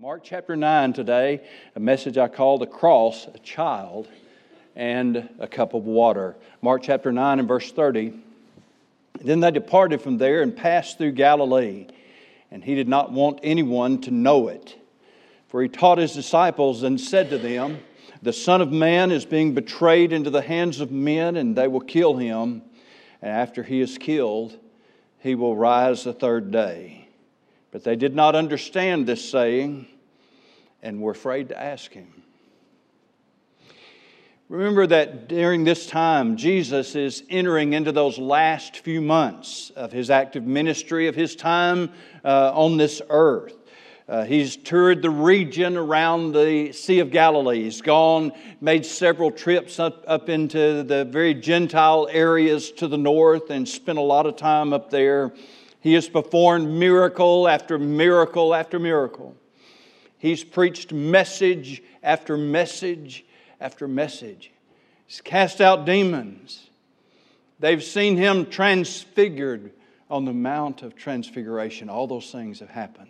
Mark chapter 9 today, a message I call The Cross, a Child, and a Cup of Water. Mark chapter 9 and verse 30. Then they departed from there and passed through Galilee, and he did not want anyone to know it. For he taught his disciples and said to them, The Son of Man is being betrayed into the hands of men, and they will kill him. And after he is killed, he will rise the third day. But they did not understand this saying and were afraid to ask him. Remember that during this time, Jesus is entering into those last few months of his active ministry, of his time uh, on this earth. Uh, he's toured the region around the Sea of Galilee. He's gone, made several trips up, up into the very Gentile areas to the north, and spent a lot of time up there. He has performed miracle after miracle after miracle. He's preached message after message after message. He's cast out demons. They've seen him transfigured on the Mount of Transfiguration. All those things have happened.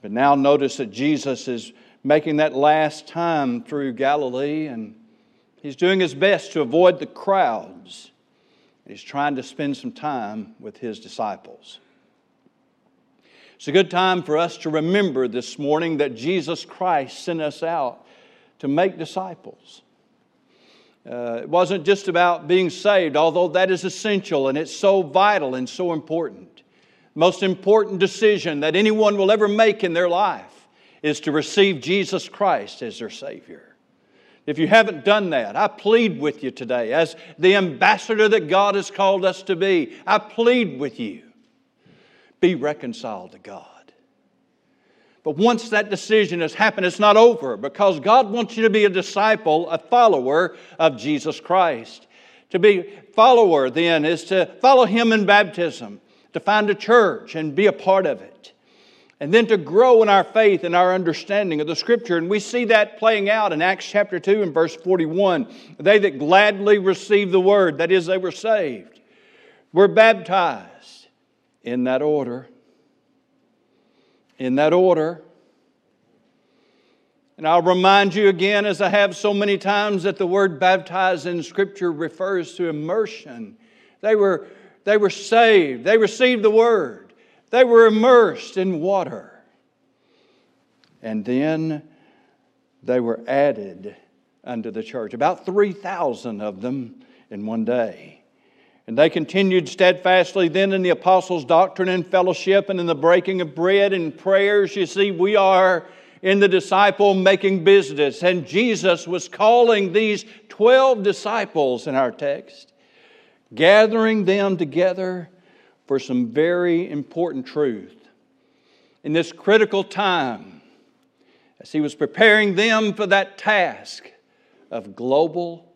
But now notice that Jesus is making that last time through Galilee and he's doing his best to avoid the crowds. He's trying to spend some time with his disciples. It's a good time for us to remember this morning that Jesus Christ sent us out to make disciples. Uh, it wasn't just about being saved, although that is essential and it's so vital and so important. Most important decision that anyone will ever make in their life is to receive Jesus Christ as their Savior. If you haven't done that, I plead with you today, as the ambassador that God has called us to be, I plead with you be reconciled to God. But once that decision has happened, it's not over because God wants you to be a disciple, a follower of Jesus Christ. To be a follower then is to follow him in baptism, to find a church and be a part of it and then to grow in our faith and our understanding of the Scripture. And we see that playing out in Acts chapter 2 and verse 41. They that gladly received the word, that is, they were saved, were baptized in that order. In that order. And I'll remind you again, as I have so many times, that the word baptized in Scripture refers to immersion. They were, they were saved, they received the word. They were immersed in water. And then they were added unto the church, about 3,000 of them in one day. And they continued steadfastly then in the apostles' doctrine and fellowship and in the breaking of bread and prayers. You see, we are in the disciple making business. And Jesus was calling these 12 disciples in our text, gathering them together for some very important truth. In this critical time, as he was preparing them for that task of global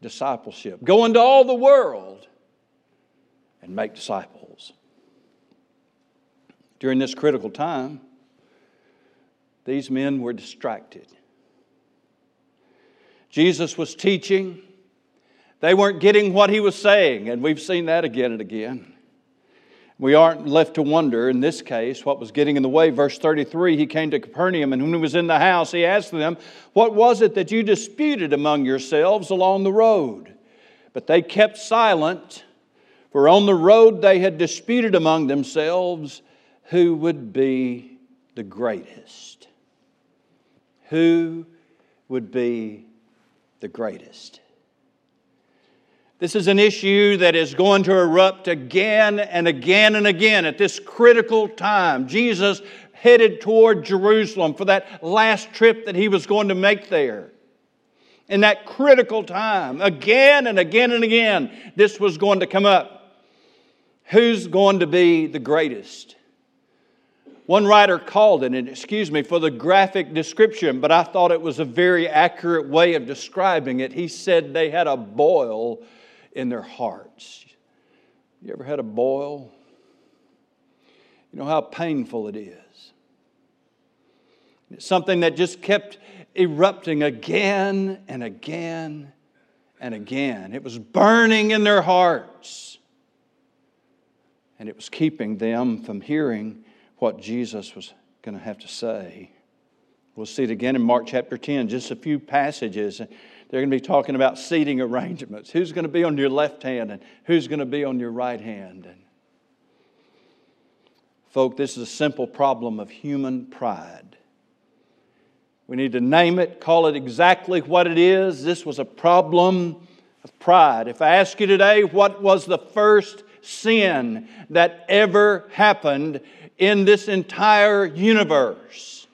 discipleship, go into all the world and make disciples. During this critical time, these men were distracted. Jesus was teaching. They weren't getting what he was saying, and we've seen that again and again. We aren't left to wonder in this case what was getting in the way. Verse 33 He came to Capernaum, and when he was in the house, he asked them, What was it that you disputed among yourselves along the road? But they kept silent, for on the road they had disputed among themselves who would be the greatest. Who would be the greatest? This is an issue that is going to erupt again and again and again at this critical time. Jesus headed toward Jerusalem for that last trip that he was going to make there. In that critical time, again and again and again, this was going to come up. Who's going to be the greatest? One writer called it, and excuse me for the graphic description, but I thought it was a very accurate way of describing it. He said they had a boil in their hearts. You ever had a boil? You know how painful it is. It's something that just kept erupting again and again and again. It was burning in their hearts. And it was keeping them from hearing what Jesus was going to have to say. We'll see it again in Mark chapter 10, just a few passages. They're going to be talking about seating arrangements. Who's going to be on your left hand and who's going to be on your right hand? And folk, this is a simple problem of human pride. We need to name it, call it exactly what it is. This was a problem of pride. If I ask you today, what was the first sin that ever happened in this entire universe?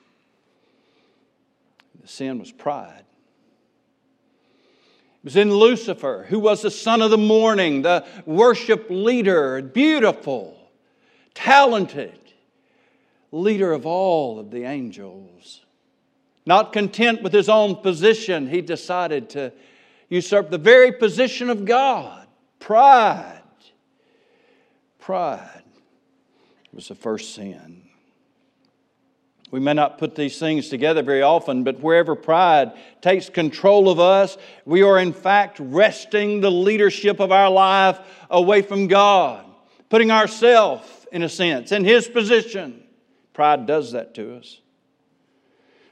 The sin was pride. It was in Lucifer, who was the son of the morning, the worship leader, beautiful, talented, leader of all of the angels. Not content with his own position, he decided to usurp the very position of God. Pride. Pride was the first sin. We may not put these things together very often, but wherever pride takes control of us, we are in fact wresting the leadership of our life away from God, putting ourselves, in a sense, in His position. Pride does that to us.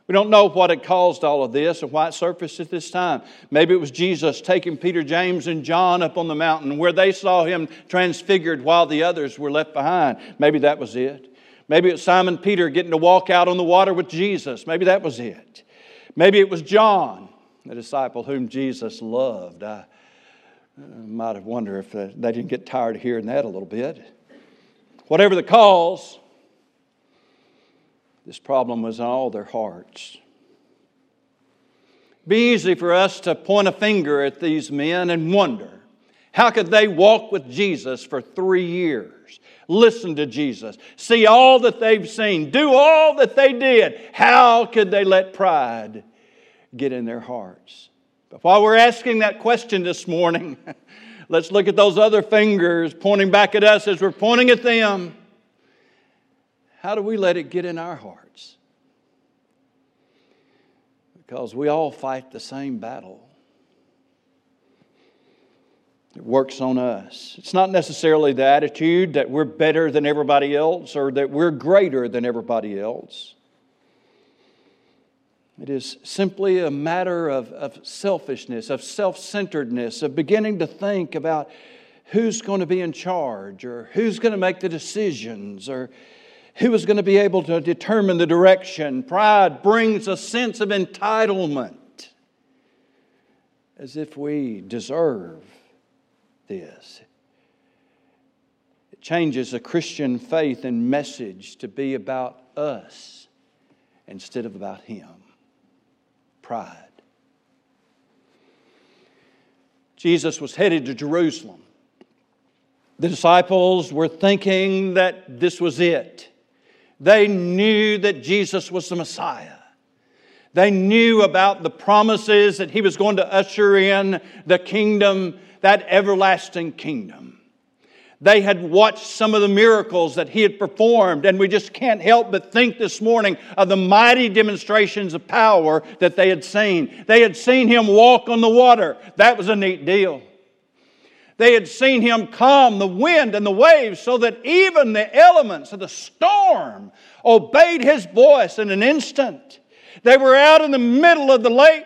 We don't know what had caused all of this or why it surfaced at this time. Maybe it was Jesus taking Peter, James, and John up on the mountain where they saw him transfigured while the others were left behind. Maybe that was it. Maybe it was Simon Peter getting to walk out on the water with Jesus. Maybe that was it. Maybe it was John, the disciple whom Jesus loved. I uh, might have wondered if they didn't get tired of hearing that a little bit. Whatever the cause, this problem was in all their hearts. Be easy for us to point a finger at these men and wonder how could they walk with Jesus for three years, listen to Jesus, see all that they've seen, do all that they did? How could they let pride get in their hearts? But while we're asking that question this morning, let's look at those other fingers pointing back at us as we're pointing at them. How do we let it get in our hearts? Because we all fight the same battle. It works on us. It's not necessarily the attitude that we're better than everybody else or that we're greater than everybody else. It is simply a matter of, of selfishness, of self centeredness, of beginning to think about who's going to be in charge or who's going to make the decisions or who is going to be able to determine the direction. Pride brings a sense of entitlement as if we deserve this. It changes a Christian faith and message to be about us instead of about Him. Pride. Jesus was headed to Jerusalem. The disciples were thinking that this was it. They knew that Jesus was the Messiah. They knew about the promises that he was going to usher in the kingdom, that everlasting kingdom. They had watched some of the miracles that he had performed, and we just can't help but think this morning of the mighty demonstrations of power that they had seen. They had seen him walk on the water. That was a neat deal. They had seen him calm the wind and the waves so that even the elements of the storm obeyed his voice in an instant. They were out in the middle of the lake.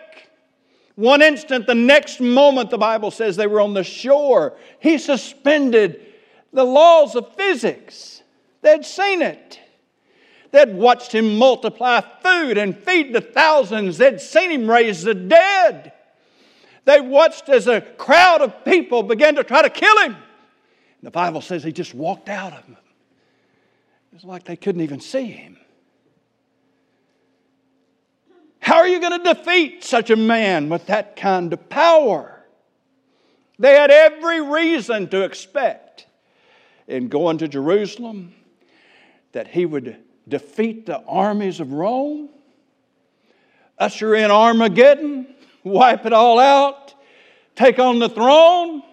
One instant, the next moment, the Bible says they were on the shore. He suspended the laws of physics. They'd seen it. They'd watched him multiply food and feed the thousands. They'd seen him raise the dead. They watched as a crowd of people began to try to kill him. The Bible says he just walked out of them. It was like they couldn't even see him. How are you going to defeat such a man with that kind of power? They had every reason to expect in going to Jerusalem that he would defeat the armies of Rome, usher in Armageddon, wipe it all out, take on the throne,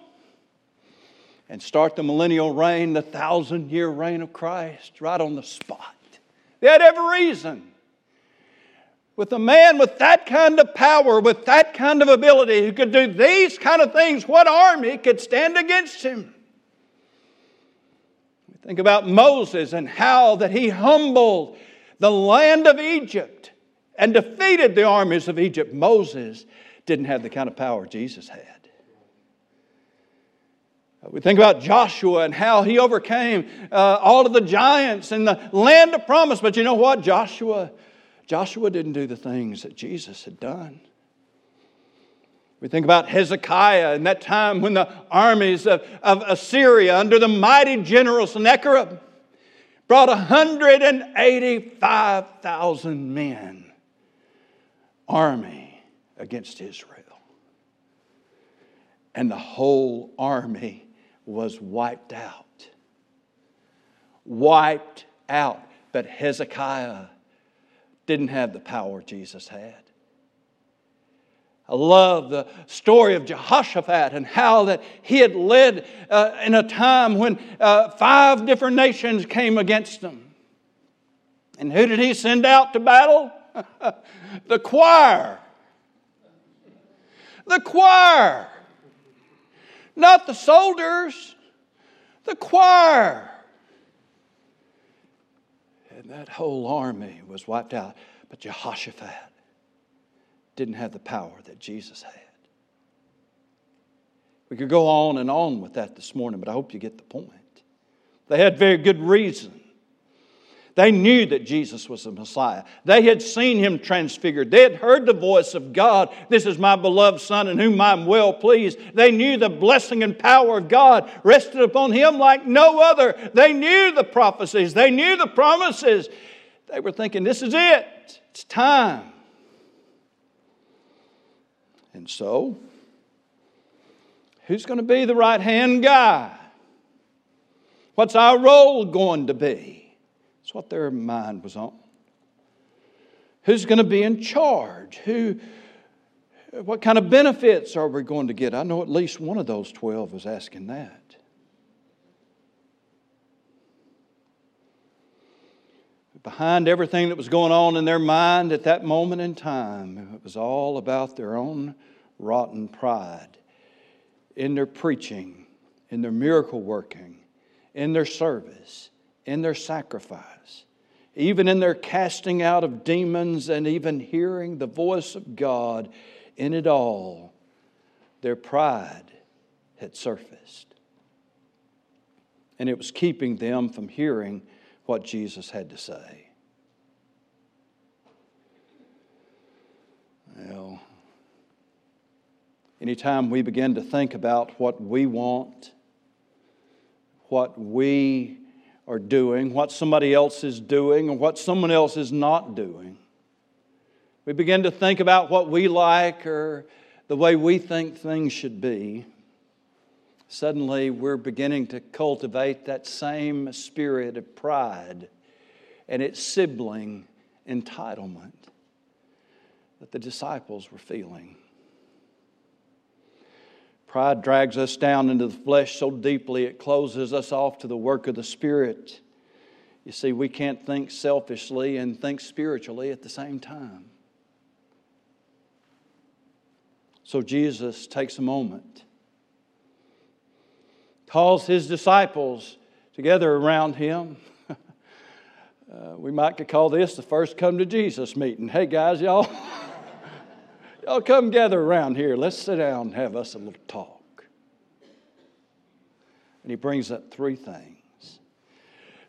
and start the millennial reign, the thousand year reign of Christ, right on the spot. They had every reason. With a man with that kind of power, with that kind of ability, who could do these kind of things, what army could stand against him? Think about Moses and how that he humbled the land of Egypt, and defeated the armies of Egypt. Moses didn't have the kind of power Jesus had. We think about Joshua and how he overcame uh, all of the giants in the land of promise. But you know what? Joshua, Joshua didn't do the things that Jesus had done. We think about Hezekiah and that time when the armies of, of Assyria under the mighty general Sennacherib brought 185,000 men army against Israel. And the whole army was wiped out. Wiped out. But Hezekiah didn't have the power Jesus had. I love the story of Jehoshaphat and how that he had led uh, in a time when uh, five different nations came against him. And who did he send out to battle? the choir. The choir. Not the soldiers, the choir. And that whole army was wiped out. But Jehoshaphat didn't have the power that Jesus had. We could go on and on with that this morning, but I hope you get the point. They had very good reason they knew that Jesus was the Messiah. They had seen him transfigured. They had heard the voice of God. This is my beloved Son in whom I'm well pleased. They knew the blessing and power of God rested upon him like no other. They knew the prophecies, they knew the promises. They were thinking, this is it, it's time. And so, who's going to be the right hand guy? What's our role going to be? That's what their mind was on. Who's going to be in charge? Who, what kind of benefits are we going to get? I know at least one of those 12 was asking that. Behind everything that was going on in their mind at that moment in time, it was all about their own rotten pride in their preaching, in their miracle working, in their service, in their sacrifice, even in their casting out of demons and even hearing the voice of God in it all, their pride had surfaced. And it was keeping them from hearing what Jesus had to say. Well, anytime we begin to think about what we want, what we are doing, what somebody else is doing, or what someone else is not doing. We begin to think about what we like or the way we think things should be. Suddenly, we're beginning to cultivate that same spirit of pride and its sibling entitlement that the disciples were feeling. Pride drags us down into the flesh so deeply it closes us off to the work of the Spirit. You see, we can't think selfishly and think spiritually at the same time. So Jesus takes a moment, calls his disciples together around him. Uh, we might call this the first come to Jesus meeting. Hey guys, y'all. Y'all come gather around here. Let's sit down and have us a little talk. And he brings up three things.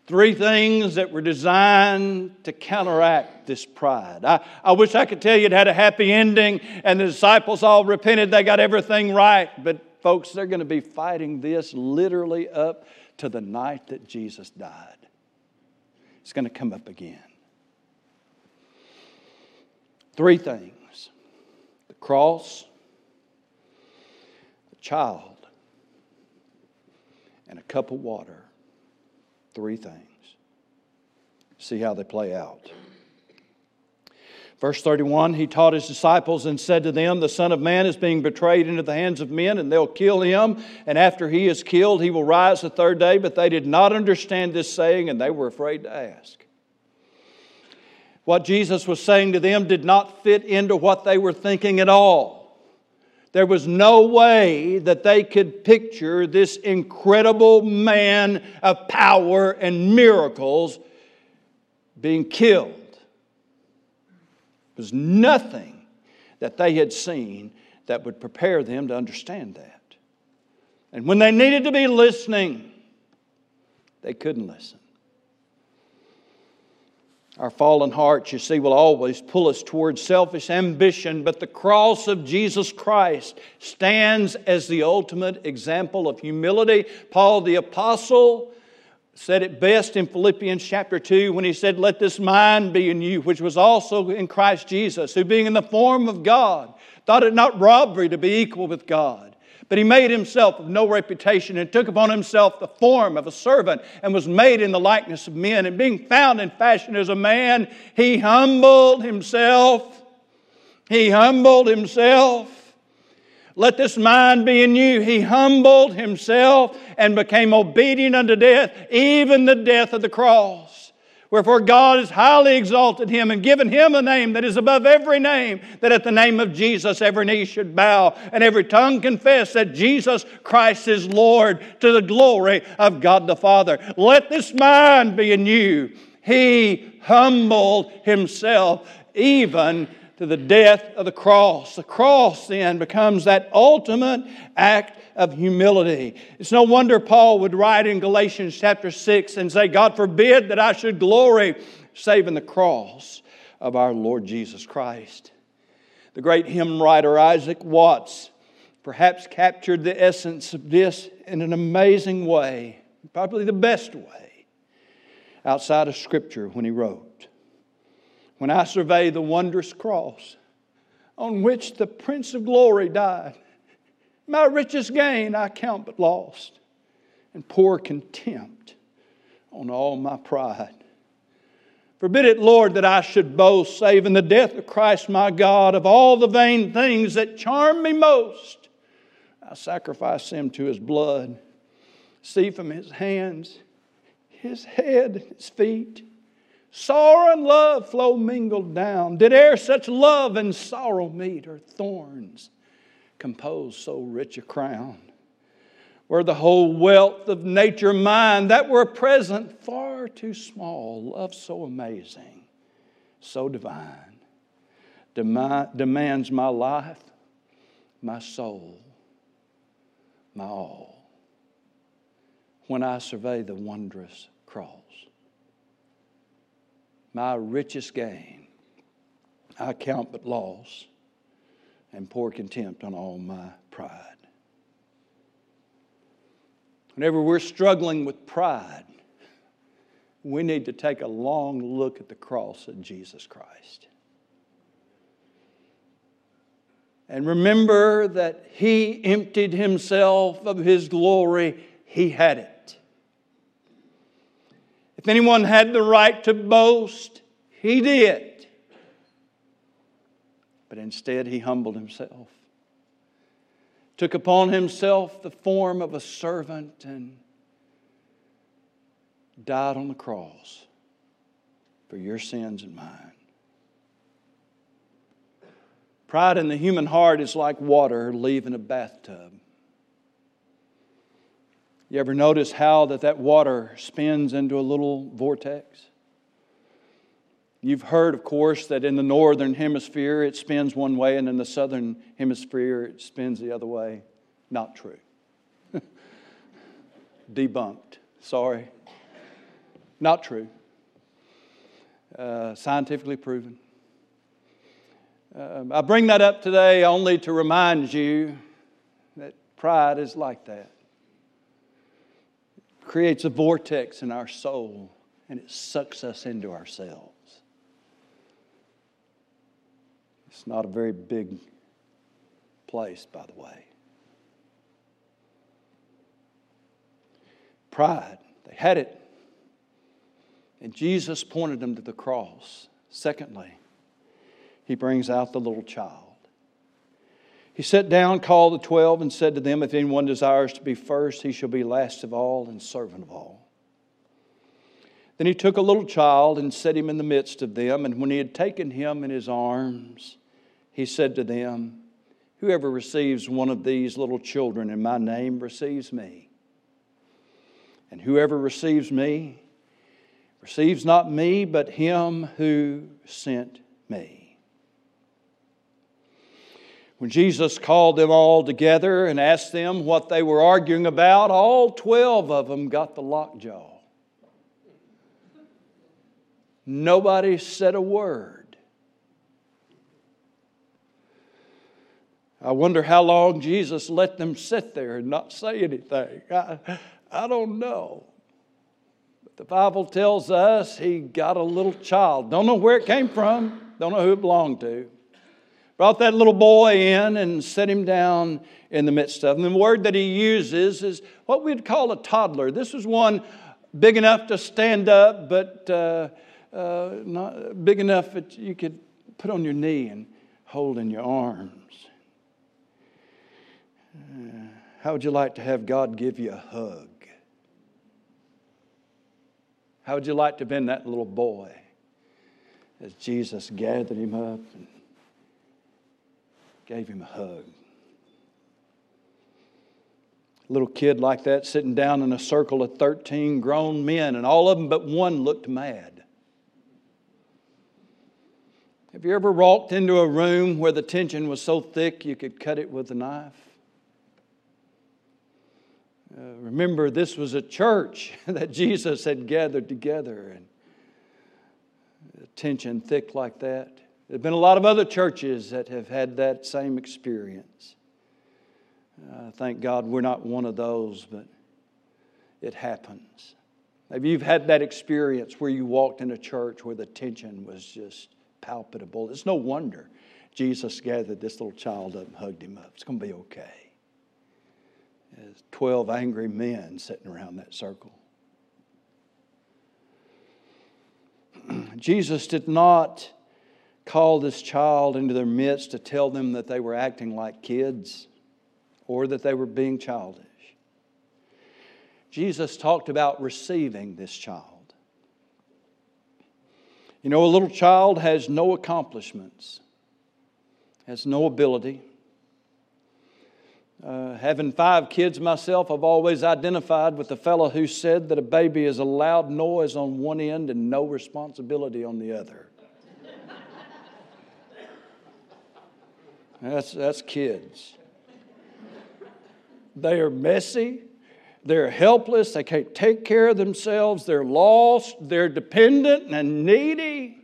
Three things that were designed to counteract this pride. I, I wish I could tell you it had a happy ending and the disciples all repented, they got everything right. But, folks, they're going to be fighting this literally up to the night that Jesus died. It's going to come up again. Three things cross, a child, and a cup of water. Three things. See how they play out. Verse 31 He taught his disciples and said to them, The Son of Man is being betrayed into the hands of men, and they'll kill him. And after he is killed, he will rise the third day. But they did not understand this saying, and they were afraid to ask. What Jesus was saying to them did not fit into what they were thinking at all. There was no way that they could picture this incredible man of power and miracles being killed. There was nothing that they had seen that would prepare them to understand that. And when they needed to be listening, they couldn't listen. Our fallen hearts, you see, will always pull us towards selfish ambition, but the cross of Jesus Christ stands as the ultimate example of humility. Paul the Apostle said it best in Philippians chapter 2 when he said, Let this mind be in you, which was also in Christ Jesus, who being in the form of God, thought it not robbery to be equal with God but he made himself of no reputation and took upon himself the form of a servant and was made in the likeness of men. And being found in fashion as a man, he humbled himself. He humbled himself. Let this mind be in you. He humbled himself and became obedient unto death, even the death of the cross. Wherefore God has highly exalted him and given him a name that is above every name, that at the name of Jesus every knee should bow and every tongue confess that Jesus Christ is Lord to the glory of God the Father. Let this mind be in you. He humbled himself even to the death of the cross. The cross then becomes that ultimate act of humility. It's no wonder Paul would write in Galatians chapter 6 and say, God forbid that I should glory save in the cross of our Lord Jesus Christ. The great hymn writer Isaac Watts perhaps captured the essence of this in an amazing way, probably the best way, outside of Scripture when he wrote, When I survey the wondrous cross on which the Prince of Glory died, my richest gain I count but lost, and pour contempt on all my pride. Forbid it, Lord, that I should boast, save in the death of Christ my God, of all the vain things that charm me most. I sacrifice them to his blood. See from his hands, his head, his feet. Sorrow and love flow mingled down. Did e'er such love and sorrow meet, or thorns compose so rich a crown. Were the whole wealth of nature mine, that were present far too small, love so amazing, so divine, demands my life, my soul, my all. When I survey the wondrous cross, my richest gain, I count but loss and pour contempt on all my pride. Whenever we're struggling with pride, we need to take a long look at the cross of Jesus Christ. And remember that He emptied Himself of His glory, He had it. If anyone had the right to boast, He did. But instead, he humbled himself, took upon himself the form of a servant, and died on the cross for your sins and mine. Pride in the human heart is like water leaving a bathtub. You ever notice how that, that water spins into a little vortex? You've heard, of course, that in the northern hemisphere it spins one way, and in the southern hemisphere it spins the other way. Not true. Debunked. Sorry. Not true. Uh, scientifically proven. Uh, I bring that up today only to remind you that pride is like that. It creates a vortex in our soul and it sucks us into ourselves. It's not a very big place, by the way. Pride, they had it. And Jesus pointed them to the cross. Secondly, he brings out the little child. He sat down, called the twelve, and said to them, If anyone desires to be first, he shall be last of all and servant of all. Then he took a little child and set him in the midst of them, and when he had taken him in his arms, he said to them, Whoever receives one of these little children in my name receives me. And whoever receives me receives not me, but him who sent me. When Jesus called them all together and asked them what they were arguing about, all 12 of them got the lockjaw. Nobody said a word. I wonder how long Jesus let them sit there and not say anything. I, I don't know. But the Bible tells us he got a little child. Don't know where it came from, don't know who it belonged to. Brought that little boy in and set him down in the midst of them. The word that he uses is what we'd call a toddler. This was one big enough to stand up, but uh, uh, not big enough that you could put on your knee and hold in your arms. How would you like to have God give you a hug? How would you like to have been that little boy as Jesus gathered him up and gave him a hug? A little kid like that sitting down in a circle of 13 grown men, and all of them but one looked mad. Have you ever walked into a room where the tension was so thick you could cut it with a knife? Uh, remember, this was a church that Jesus had gathered together, and tension thick like that. There have been a lot of other churches that have had that same experience. Uh, thank God we're not one of those, but it happens. Maybe you've had that experience where you walked in a church where the tension was just palpable. It's no wonder Jesus gathered this little child up and hugged him up. It's going to be okay. There's 12 angry men sitting around that circle. Jesus did not call this child into their midst to tell them that they were acting like kids or that they were being childish. Jesus talked about receiving this child. You know, a little child has no accomplishments, has no ability, uh, having five kids myself, I've always identified with the fellow who said that a baby is a loud noise on one end and no responsibility on the other. that's, that's kids. They are messy, they're helpless, they can't take care of themselves, they're lost, they're dependent and needy.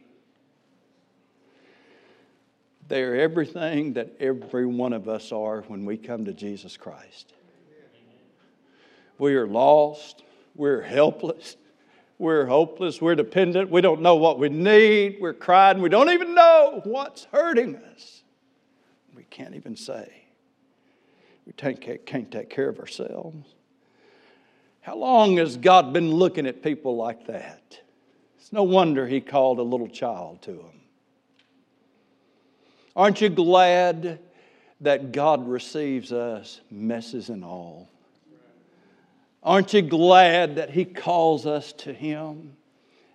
They are everything that every one of us are when we come to Jesus Christ. We are lost. We're helpless. We're hopeless. We're dependent. We don't know what we need. We're crying. We don't even know what's hurting us. We can't even say. We can't take care of ourselves. How long has God been looking at people like that? It's no wonder He called a little child to them. Aren't you glad that God receives us, messes and all? Aren't you glad that He calls us to Him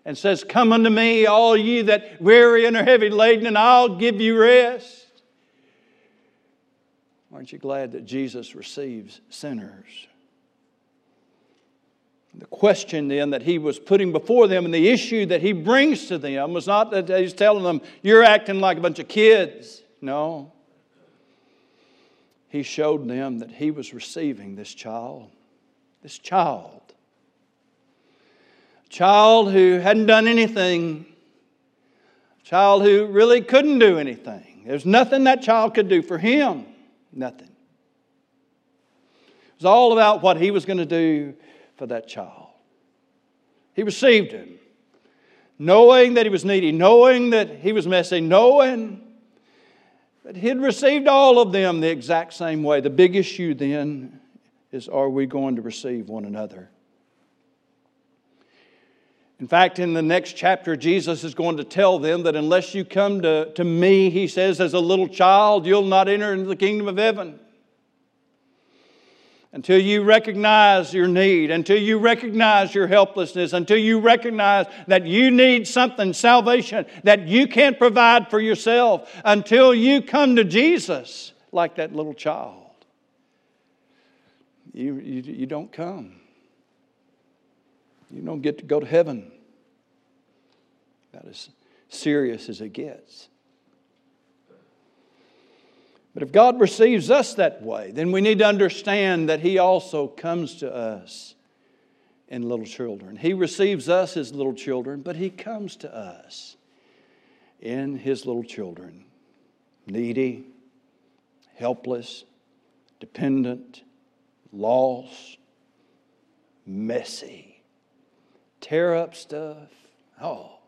and says, Come unto me, all ye that weary and are heavy laden, and I'll give you rest? Aren't you glad that Jesus receives sinners? The question then that he was putting before them and the issue that he brings to them was not that he's telling them, you're acting like a bunch of kids. No. He showed them that he was receiving this child. This child. A child who hadn't done anything. A child who really couldn't do anything. There's nothing that child could do for him. Nothing. It was all about what he was going to do for that child. He received him, knowing that he was needy, knowing that he was messy, knowing that he'd received all of them the exact same way. The big issue then is are we going to receive one another? In fact, in the next chapter, Jesus is going to tell them that unless you come to, to me, he says, as a little child, you'll not enter into the kingdom of heaven until you recognize your need, until you recognize your helplessness, until you recognize that you need something, salvation, that you can't provide for yourself, until you come to Jesus like that little child. You, you, you don't come. You don't get to go to heaven. About as serious as it gets. But if God receives us that way, then we need to understand that He also comes to us in little children. He receives us as little children, but He comes to us in His little children needy, helpless, dependent, lost, messy, tear up stuff. Oh.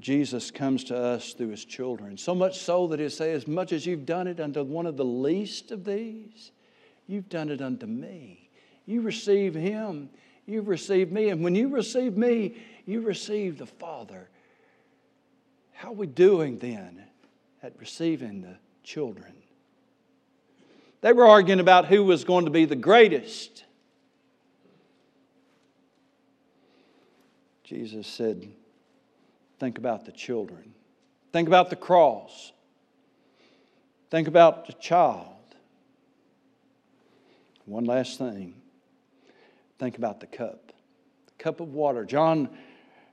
Jesus comes to us through his children. So much so that he says, As much as you've done it unto one of the least of these, you've done it unto me. You receive him, you've received me. And when you receive me, you receive the Father. How are we doing then at receiving the children? They were arguing about who was going to be the greatest. Jesus said, Think about the children. Think about the cross. Think about the child. One last thing. Think about the cup. The cup of water. John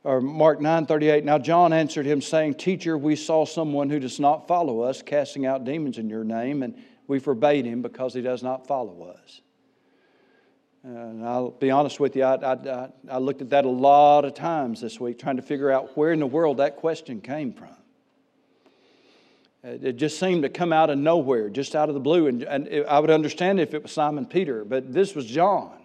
or Mark 9:38 Now John answered him saying teacher we saw someone who does not follow us casting out demons in your name and we forbade him because he does not follow us. And I'll be honest with you, I, I, I, looked at that a lot of times this week trying to figure out where in the world that question came from. It just seemed to come out of nowhere, just out of the blue. And, and I would understand if it was Simon Peter, but this was John.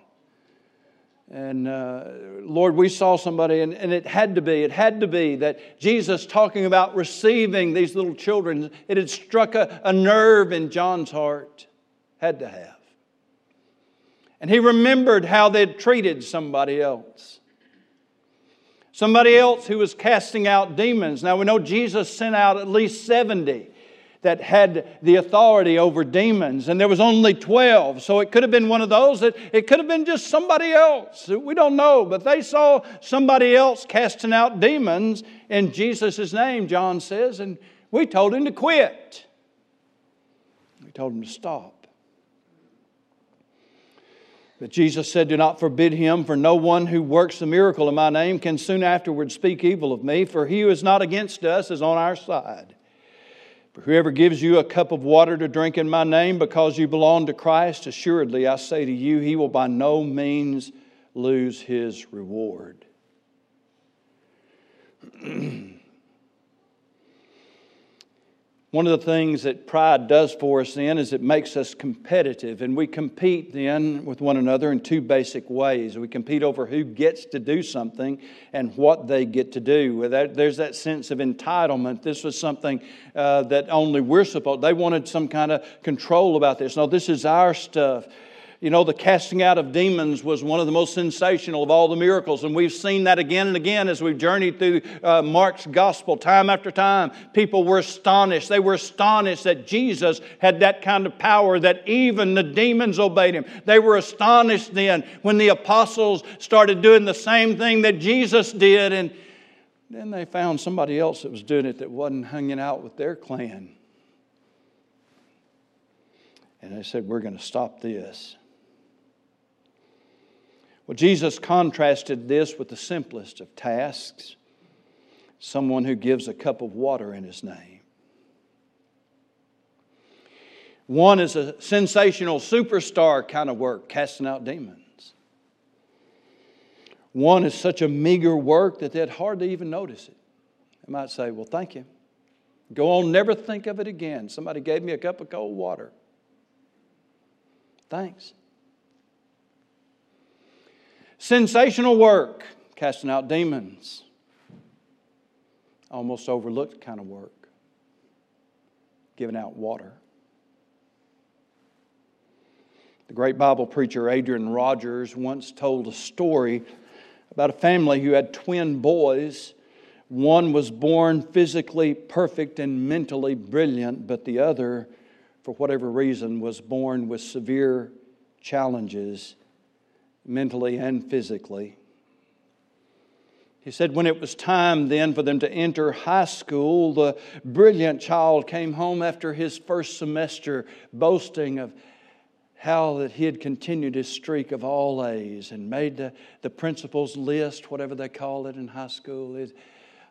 And uh, Lord, we saw somebody, and, and it had to be, it had to be that Jesus talking about receiving these little children, it had struck a, a nerve in John's heart. Had to have. And he remembered how they'd treated somebody else. Somebody else who was casting out demons. Now we know Jesus sent out at least 70 that had the authority over demons, and there was only 12. So it could have been one of those, that it could have been just somebody else. We don't know, but they saw somebody else casting out demons in Jesus' name, John says, and we told him to quit. We told him to stop. But Jesus said, Do not forbid him, for no one who works a miracle in my name can soon afterward speak evil of me, for he who is not against us is on our side. For whoever gives you a cup of water to drink in my name because you belong to Christ, assuredly I say to you, he will by no means lose his reward. One of the things that pride does for us then is it makes us competitive, and we compete then with one another in two basic ways. We compete over who gets to do something and what they get to do. There's that sense of entitlement. This was something uh, that only we're supposed. They wanted some kind of control about this. No, this is our stuff. You know, the casting out of demons was one of the most sensational of all the miracles, and we've seen that again and again as we've journeyed through uh, Mark's gospel time after time. People were astonished. They were astonished that Jesus had that kind of power, that even the demons obeyed him. They were astonished then when the apostles started doing the same thing that Jesus did, and then they found somebody else that was doing it that wasn't hanging out with their clan. And they said, We're going to stop this. Well, Jesus contrasted this with the simplest of tasks someone who gives a cup of water in his name. One is a sensational superstar kind of work, casting out demons. One is such a meager work that they'd hardly even notice it. They might say, Well, thank you. Go on, never think of it again. Somebody gave me a cup of cold water. Thanks. Sensational work, casting out demons. Almost overlooked kind of work, giving out water. The great Bible preacher Adrian Rogers once told a story about a family who had twin boys. One was born physically perfect and mentally brilliant, but the other, for whatever reason, was born with severe challenges mentally and physically. He said, when it was time then for them to enter high school, the brilliant child came home after his first semester boasting of how that he had continued his streak of all A's and made the, the principal's list, whatever they call it in high school. It,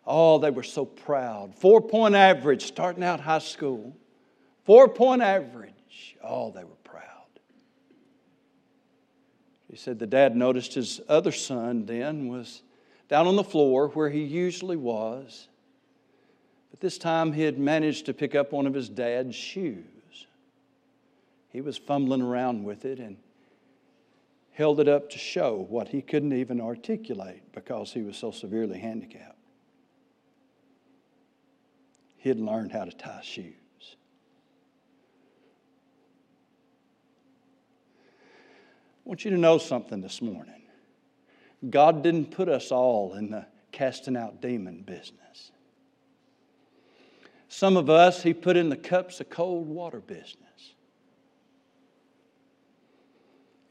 oh, they were so proud. Four point average starting out high school. Four point average. Oh, they were. He said the dad noticed his other son then was down on the floor where he usually was. But this time he had managed to pick up one of his dad's shoes. He was fumbling around with it and held it up to show what he couldn't even articulate because he was so severely handicapped. He had learned how to tie shoes. I want you to know something this morning. God didn't put us all in the casting out demon business. Some of us, He put in the cups of cold water business.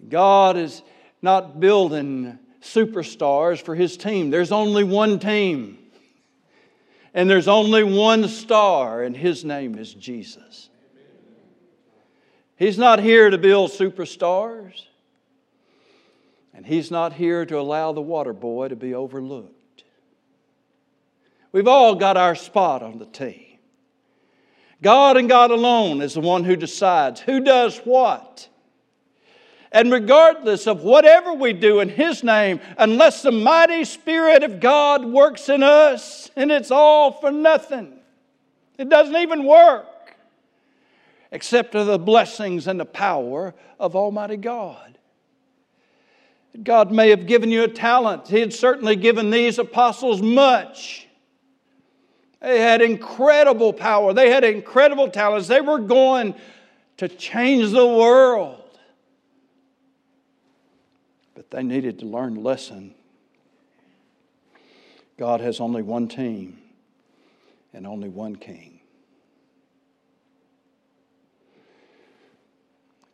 God is not building superstars for His team, there's only one team. And there's only one star, and His name is Jesus. He's not here to build superstars. And he's not here to allow the water boy to be overlooked. We've all got our spot on the team. God and God alone is the one who decides who does what. And regardless of whatever we do in His name, unless the mighty Spirit of God works in us, and it's all for nothing, it doesn't even work except to the blessings and the power of Almighty God. God may have given you a talent. He had certainly given these apostles much. They had incredible power, they had incredible talents. They were going to change the world. But they needed to learn a lesson. God has only one team and only one king.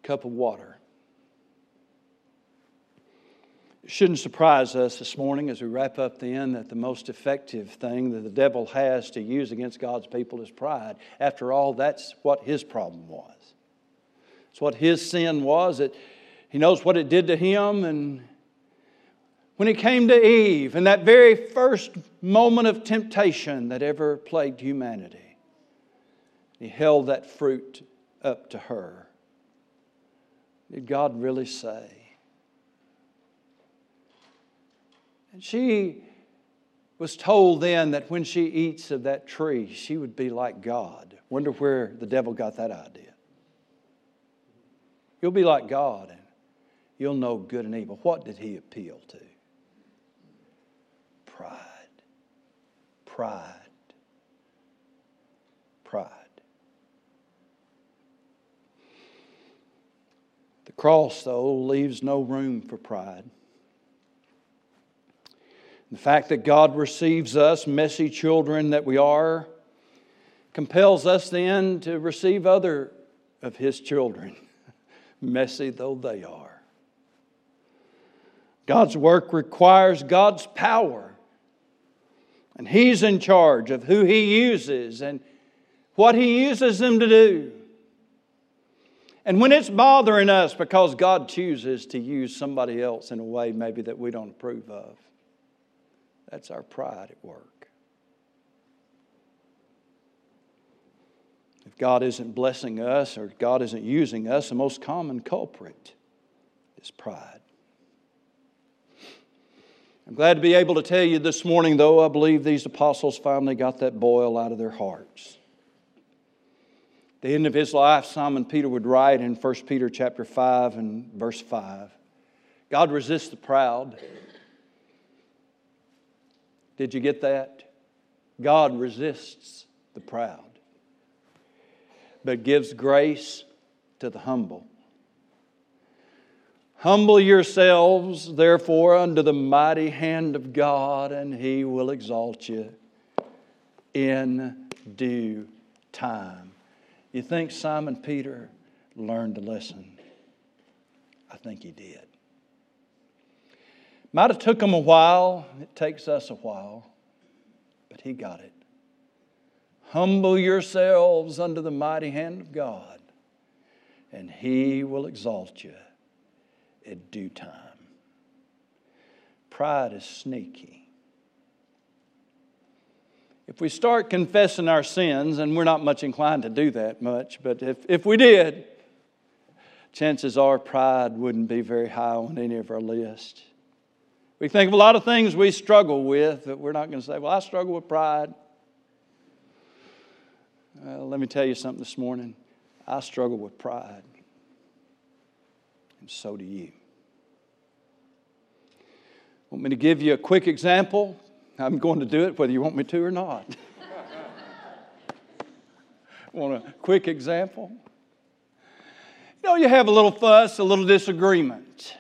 A cup of water shouldn't surprise us this morning as we wrap up the end that the most effective thing that the devil has to use against God's people is pride. After all, that's what his problem was. It's what his sin was. That he knows what it did to him. And when he came to Eve, in that very first moment of temptation that ever plagued humanity, he held that fruit up to her. Did God really say? And she was told then that when she eats of that tree, she would be like God. Wonder where the devil got that idea. You'll be like God and you'll know good and evil. What did he appeal to? Pride. Pride. Pride. The cross, though, leaves no room for pride. The fact that God receives us, messy children that we are, compels us then to receive other of His children, messy though they are. God's work requires God's power, and He's in charge of who He uses and what He uses them to do. And when it's bothering us because God chooses to use somebody else in a way maybe that we don't approve of, that's our pride at work. If God isn't blessing us or God isn't using us, the most common culprit is pride. I'm glad to be able to tell you this morning, though, I believe these apostles finally got that boil out of their hearts. At the end of his life, Simon Peter would write in 1 Peter chapter 5 and verse 5 God resists the proud did you get that? God resists the proud, but gives grace to the humble. Humble yourselves, therefore, under the mighty hand of God, and he will exalt you in due time. You think Simon Peter learned a lesson? I think he did. Might have took him a while. It takes us a while, but he got it. Humble yourselves under the mighty hand of God, and He will exalt you at due time. Pride is sneaky. If we start confessing our sins, and we're not much inclined to do that much, but if, if we did, chances are pride wouldn't be very high on any of our list. We think of a lot of things we struggle with, but we're not going to say, Well, I struggle with pride. Well, let me tell you something this morning. I struggle with pride, and so do you. Want me to give you a quick example? I'm going to do it whether you want me to or not. want a quick example? You know, you have a little fuss, a little disagreement.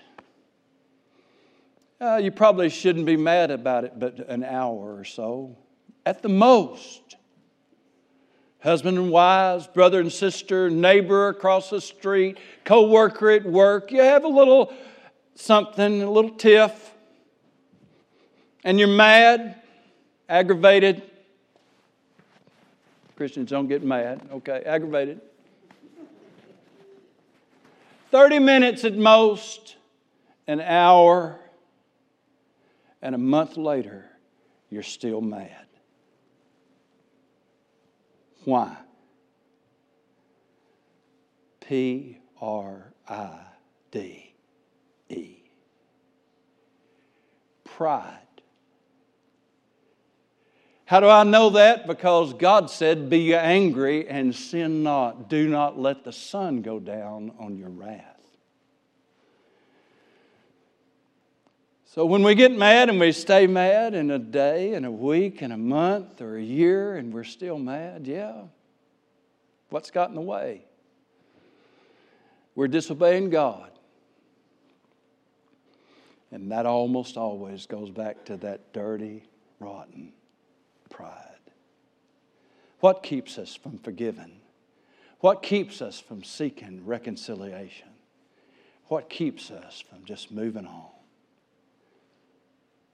Uh, you probably shouldn't be mad about it, but an hour or so at the most. Husband and wives, brother and sister, neighbor across the street, co worker at work. You have a little something, a little tiff, and you're mad, aggravated. Christians don't get mad, okay, aggravated. 30 minutes at most, an hour, and a month later, you're still mad. Why? P R I D E. Pride. How do I know that? Because God said, Be angry and sin not. Do not let the sun go down on your wrath. So when we get mad and we stay mad in a day and a week and a month or a year and we're still mad, yeah. What's got in the way? We're disobeying God. And that almost always goes back to that dirty, rotten pride. What keeps us from forgiving? What keeps us from seeking reconciliation? What keeps us from just moving on?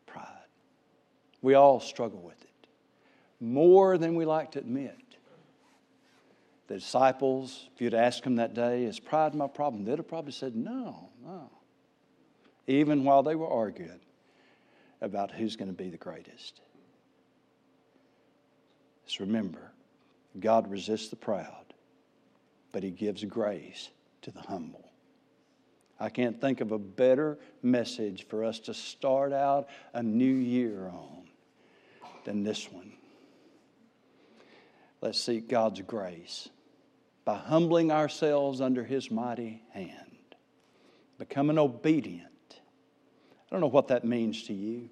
Pride. We all struggle with it more than we like to admit. The disciples, if you'd asked them that day, is pride my problem? They'd have probably said, no, no. Even while they were arguing about who's going to be the greatest. Just remember, God resists the proud, but He gives grace to the humble. I can't think of a better message for us to start out a new year on than this one. Let's seek God's grace by humbling ourselves under His mighty hand, becoming obedient. I don't know what that means to you.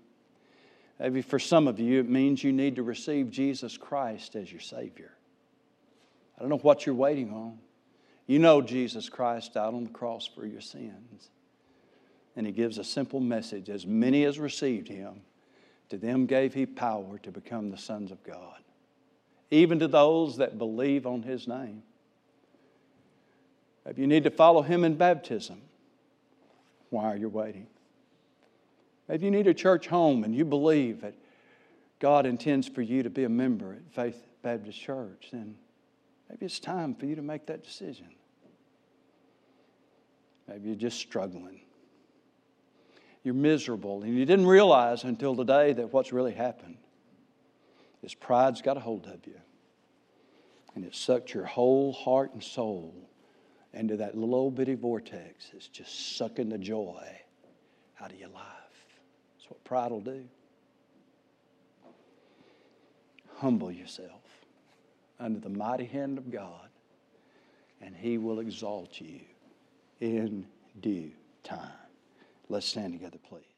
Maybe for some of you, it means you need to receive Jesus Christ as your Savior. I don't know what you're waiting on. You know Jesus Christ died on the cross for your sins. And He gives a simple message as many as received Him, to them gave He power to become the sons of God, even to those that believe on His name. If you need to follow Him in baptism, why are you waiting? If you need a church home and you believe that God intends for you to be a member at Faith Baptist Church, then maybe it's time for you to make that decision. Maybe you're just struggling. You're miserable, and you didn't realize until today that what's really happened is pride's got a hold of you. And it sucked your whole heart and soul into that little bitty vortex. It's just sucking the joy out of your life. That's what pride will do. Humble yourself under the mighty hand of God, and He will exalt you in due time. Let's stand together, please.